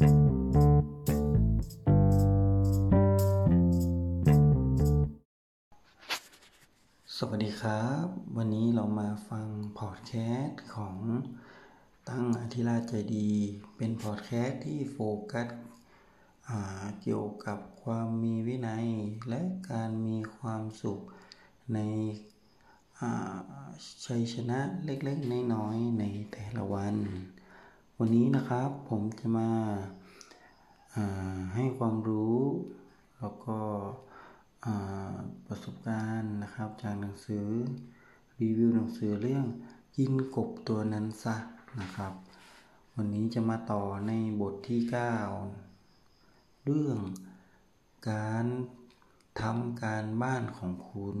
สวัสดีครับ วันนี้เรามาฟังพอดแคสต์ของตั้งอธิราชใจดี เป็นพอดแคสต์ที่โฟกัสเกี่ยวกับความมีวินัย และการมีความสุขในชัยชนะเล็กๆ น้อยๆ ในแต่ละวัน วันนี้นะครับผมจะมาให้ความรู้แล้วก็ประสบการณ์นะครับจากหนังสือรีวิวหนังสือเรื่องกินกบตัวนั้นซะนะครับ วันนี้จะมาต่อในบทที่ 9 เรื่องการทำการบ้านของคุณ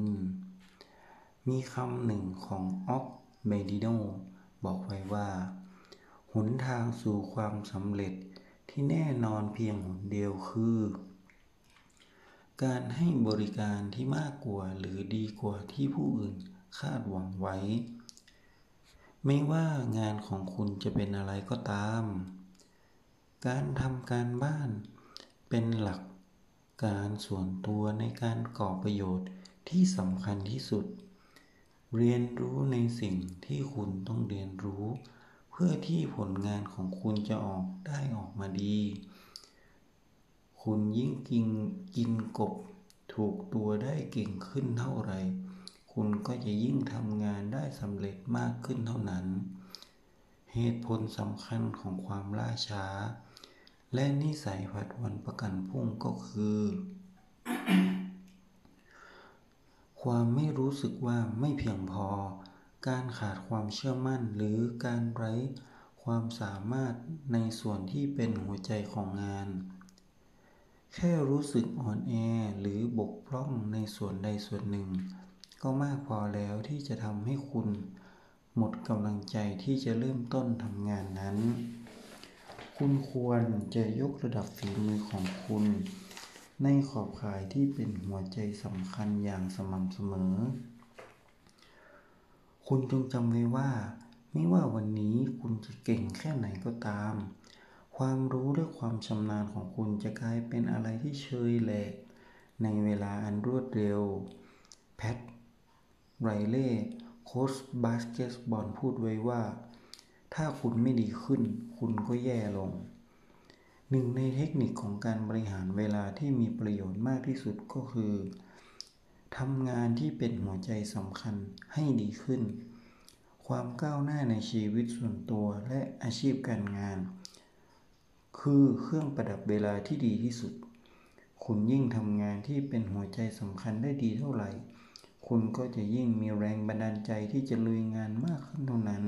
มีคำหนึ่งของออกเมดิโนบอกไว้ว่า หนทางสู่ความสำเร็จที่แน่นอนเพียงหนเดียวคือ การให้บริการที่มากกว่าหรือดีกว่าที่ผู้อื่นคาดหวังไว้ ไม่ว่างานของคุณจะเป็นอะไรก็ตาม การทำการบ้านเป็นหลักการส่วนตัวในการก่อประโยชน์ที่สำคัญที่สุด เรียนรู้ในสิ่งที่คุณต้องเรียนรู้ พื่อที่ผลงานของคุณจะออกได้ออกมาดี คุณยิ่งกินกินกบถูกตัวได้เก่งขึ้นเท่าไรคุณก็จะยิ่งทำงานได้สำเร็จมากขึ้นเท่านั้น เหตุผลสำคัญของความล่าช้า และนิสัยผัดวันประกันพรุ่งก็คือ ความไม่รู้สึกว่าไม่เพียงพอ การขาดความเชื่อมั่นหรือการไร้ความสามารถในส่วนที่เป็นหัวใจของงาน แค่รู้สึกอ่อนแอหรือบกพร่องในส่วนใดส่วนหนึ่ง ก็มากพอแล้วที่จะทำให้คุณ หมดกำลังใจที่จะเริ่มต้นทำงานนั้น คุณควรจะยกระดับฝีมือของคุณ ในขอบข่ายที่เป็นหัวใจสำคัญอย่างสม่ำเสมอ คุณจงจำไว้ว่า ไม่ว่าวันนี้คุณจะเก่งแค่ไหนก็ตาม ความรู้และความชำนาญของคุณจะกลายเป็นอะไรที่เชยแหลกในเวลาอันรวดเร็ว แพทไรลีย์ โค้ชบาสเกตบอลพูดไว้ว่า ถ้าคุณไม่ดีขึ้น คุณก็แย่ลง หนึ่งในเทคนิคของการบริหารเวลาที่มีประโยชน์มากที่สุดก็คือ ทำงานที่เป็นหัวใจสำคัญให้ดีขึ้น ความก้าวหน้าในชีวิตส่วนตัวและอาชีพการงาน คือเครื่องประหยัดเวลาที่ดีที่สุด คุณยิ่งทำงานที่เป็นหัวใจสำคัญได้ดีเท่าไหร่ คุณก็จะยิ่งมีแรงบันดาลใจที่จะลุยงานมากขึ้นเท่านั้น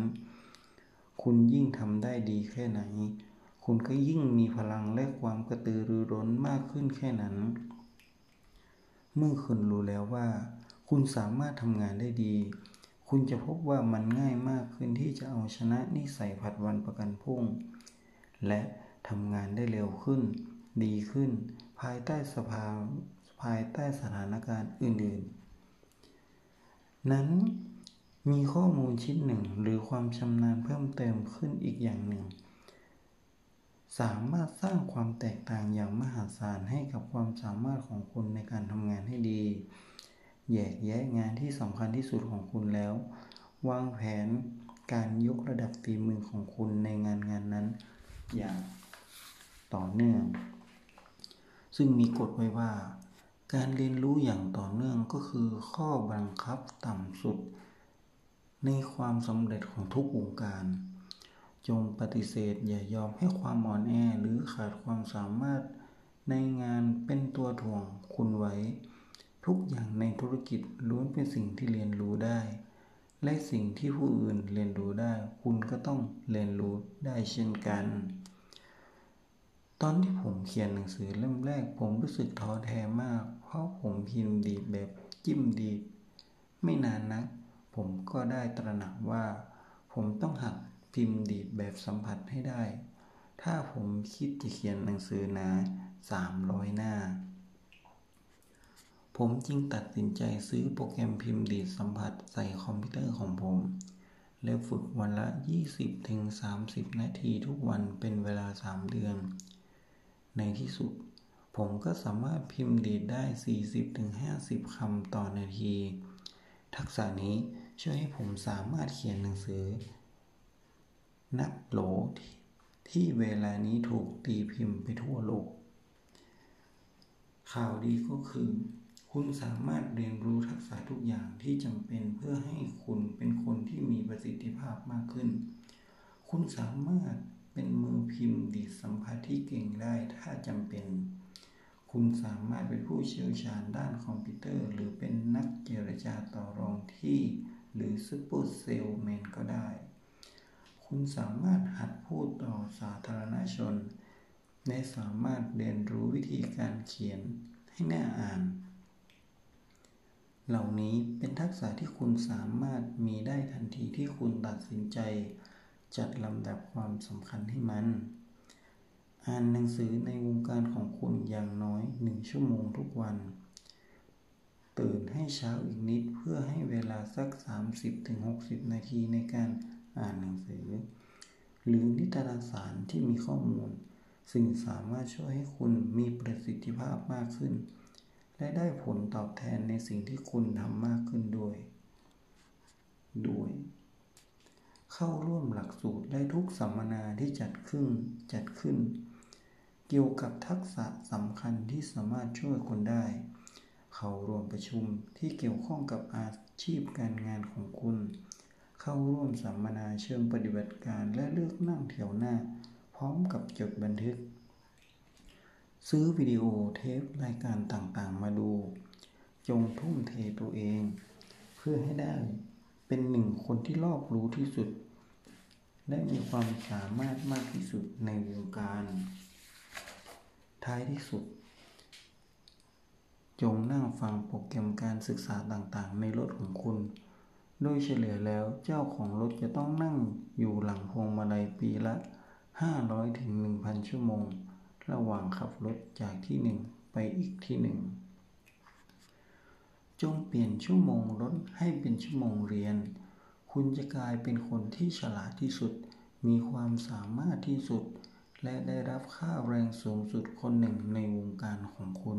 คุณยิ่งทำได้ดีแค่ไหน คุณก็ยิ่งมีพลังและความกระตือรือร้นมากขึ้นแค่นั้น เมื่อคุณรู้แล้วว่า คุณสามารถทำงานได้ดี คุณจะพบว่ามันง่ายมากขึ้นที่จะเอาชนะนิสัยผัดวันประกันพรุ่ง และทำงานได้เร็วขึ้น ดีขึ้น ภายใต้สภาภายใต้สถานการณ์อื่น ๆ นั้นมีข้อมูลชิ้นหนึ่งหรือความชำนาญเพิ่มเติมขึ้นอีกอย่างหนึ่ง สามารถสร้างความแตกต่างอย่างมหาศาลให้กับความสามารถของคุณในการทำงานให้ดี แยกแยะงานที่สำคัญที่สุดของคุณแล้ว วางแผนการยกระดับฝีมือของคุณในงานงานนั้น อย่างต่อเนื่อง ซึ่งมีกฎไว้ว่า การเรียนรู้อย่างต่อเนื่องก็คือข้อบังคับต่ำสุด ในความสำเร็จของทุกวงการ จงปฏิเสธอย่ายอมให้ความอ่อนแอหรือขาดความสามารถในงานเป็นตัวถ่วงคุณไว้ ทุกอย่างในธุรกิจล้วนเป็นสิ่งที่เรียนรู้ได้ และสิ่งที่ผู้อื่นเรียนรู้ได้ คุณก็ต้องเรียนรู้ได้เช่นกัน ตอนที่ผมเขียนหนังสือเล่มแรก ผมรู้สึกท้อแท้มาก เพราะผมพิมพ์ดีแบบจิ้มดี ไม่นานนัก ผมก็ได้ตระหนักว่า ผมต้องหัด พิมพ์ดีดแบบสัมผัสให้ได้ ถ้าผมคิดจะเขียนหนังสือหนาสามร้อยหน้า ผมจึงตัดสินใจซื้อโปรแกรมพิมพ์ดีดสัมผัสใส่คอมพิวเตอร์ของผม และฝึกวันละ 20-30 นาทีทุกวันเป็นเวลา 3 เดือน ในที่สุด ผมก็สามารถพิมพ์ดีดได้ 40-50 คำต่อนาที ทักษะนี้ช่วยให้ผมสามารถเขียนหนังสือ นับโหลที่เวลานี้ถูกตีพิมพ์ไปทั่วโลก ข่าวดีก็คือ คุณสามารถเรียนรู้ทักษะทุกอย่างที่จำเป็นเพื่อให้คุณเป็นคนที่มีประสิทธิภาพมากขึ้น คุณสามารถเป็นมือพิมพ์ดีสัมผัสที่เก่งได้ถ้าจำเป็น คุณสามารถเป็นผู้เชี่ยวชาญด้านคอมพิวเตอร์ หรือเป็นนักเจรจาต่อรองที่ หรือซูเปอร์เซลแมนก็ได้ คุณสามารถหัดพูดต่อสาธารณชน และสามารถเรียนรู้วิธีการเขียนให้หน่าอ่าน เหล่านี้เป็นทักษะที่คุณสามารถมีได้ทันทีที่คุณตัดสินใจ จัดลำดับความสำคัญให้มัน อ่านหนังสือในวงการของคุณอย่างน้อยหนึ่งชั่วโมงทุกวันตื่นให้เช้าอีกนิดเพื่อให้เวลาสัก 30-60 นาทีในการ อ่านหนังสือ หรือนิตยสารที่มีข้อมูล ซึ่งสามารถช่วยให้คุณมีประสิทธิภาพมากขึ้น และได้ผลตอบแทนในสิ่งที่คุณทำมากขึ้นด้วย ด้วย เข้าร่วมหลักสูตรได้ทุกสัมมนาที่จัดขึ้นจัดขึ้น เกี่ยวกับทักษะสำคัญที่สามารถช่วยคนได้เข้าร่วมประชุมที่เกี่ยวข้องกับอาชีพการงานของคุณ เข้าร่วมสัมมนาเชิงปฏิบัติการและเลือกนั่งแถวหน้า พร้อมกับจดบันทึก ซื้อวิดีโอเทปรายการต่างๆ มาดู จงทุ่มเทตัวเอง เพื่อให้ได้เป็นหนึ่งคนที่รอบรู้ที่สุด และมีความสามารถมากที่สุดในวงการ ท้ายที่สุดจงนั่งฟังโปรแกรมการศึกษาต่างๆ ในรถของคุณ โดยเฉลี่ยแล้วเจ้าของรถจะต้องนั่งอยู่หลังพวงมาลัยปีละ 500ถึง1,000 ชั่วโมง ระหว่างขับรถจากที่หนึ่งไปอีกที่หนึ่งจงเปลี่ยนชั่วโมงรถให้เป็นชั่วโมงเรียน คุณจะกลายเป็นคนที่ฉลาดที่สุด มีความสามารถที่สุด และได้รับค่าแรงสูงสุดคนหนึ่งในวงการของคุณ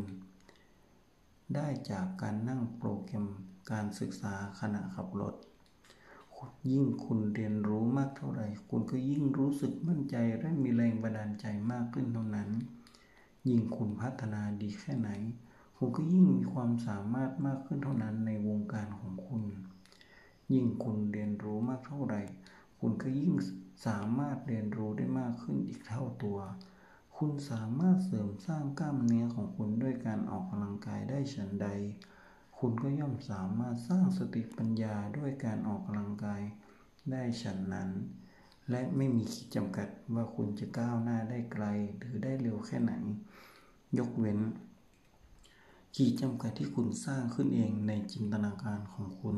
ได้จากการนั่งโปรแกรม การศึกษาขณะขับรถ ยิ่งคุณเรียนรู้มากเท่าไหร่ คุณก็ยิ่งรู้สึกมั่นใจและมีแรงบันดาลใจมากขึ้นเท่านั้น ยิ่งคุณพัฒนาดีแค่ไหน คุณก็ยิ่งมีความสามารถมากขึ้นเท่านั้นในวงการของคุณ ยิ่งคุณเรียนรู้มากเท่าไหร่ คุณก็ยิ่งสามารถเรียนรู้ได้มากขึ้นอีกเท่าตัว คุณสามารถเสริมสร้างกล้ามเนื้อของคุณด้วยการออกกำลังกายได้ฉันใด คุณก็ย่อมสามารถสร้างสติปัญญาด้วยการออกกำลังกายได้ฉันนั้น และไม่มีขีดจำกัดว่าคุณจะก้าวหน้าได้ไกลหรือได้เร็วแค่ไหน ยกเว้น ขีดจำกัดที่คุณสร้างขึ้นเองในจินตนาการของคุณ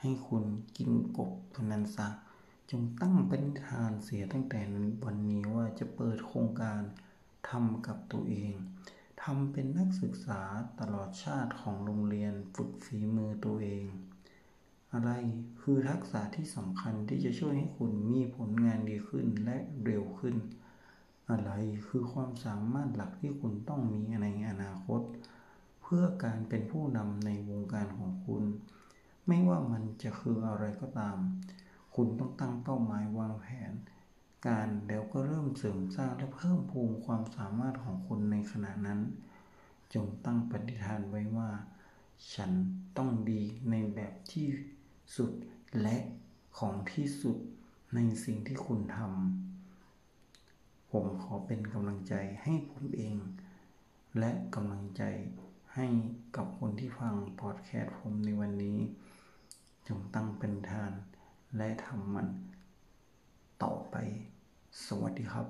ให้คุณกินกบพนันซะจงตั้งเป็นทานเสียตั้งแต่วันนี้ว่าจะเปิดโครงการทำกับตัวเอง ทำเป็นนักศึกษาตลอดชาติของโรงเรียนฝึกฝีมือตัวเอง อะไรคือทักษะที่สำคัญที่จะช่วยให้คุณมีผลงานดีขึ้นและเร็วขึ้น อะไรคือความสามารถหลักที่คุณต้องมีในอนาคต เพื่อการเป็นผู้นำในวงการของคุณ ไม่ว่ามันจะคืออะไรก็ตาม คุณต้องตั้งเป้าหมายวางแผน การแล้วก็เริ่มเสริมสร้างและเพิ่มพูนความสามารถของคุณในขณะนั้น จงตั้งปฏิฐานไว้ว่า ฉันต้องดีในแบบที่สุดและของที่สุดในสิ่งที่คุณทำผมขอเป็นกำลังใจให้ผมเอง และกำลังใจให้กับคนที่ฟังพอดแคสต์ผมในวันนี้ จงตั้งเป็นทานและทำมันต่อไป สวัสดีครับ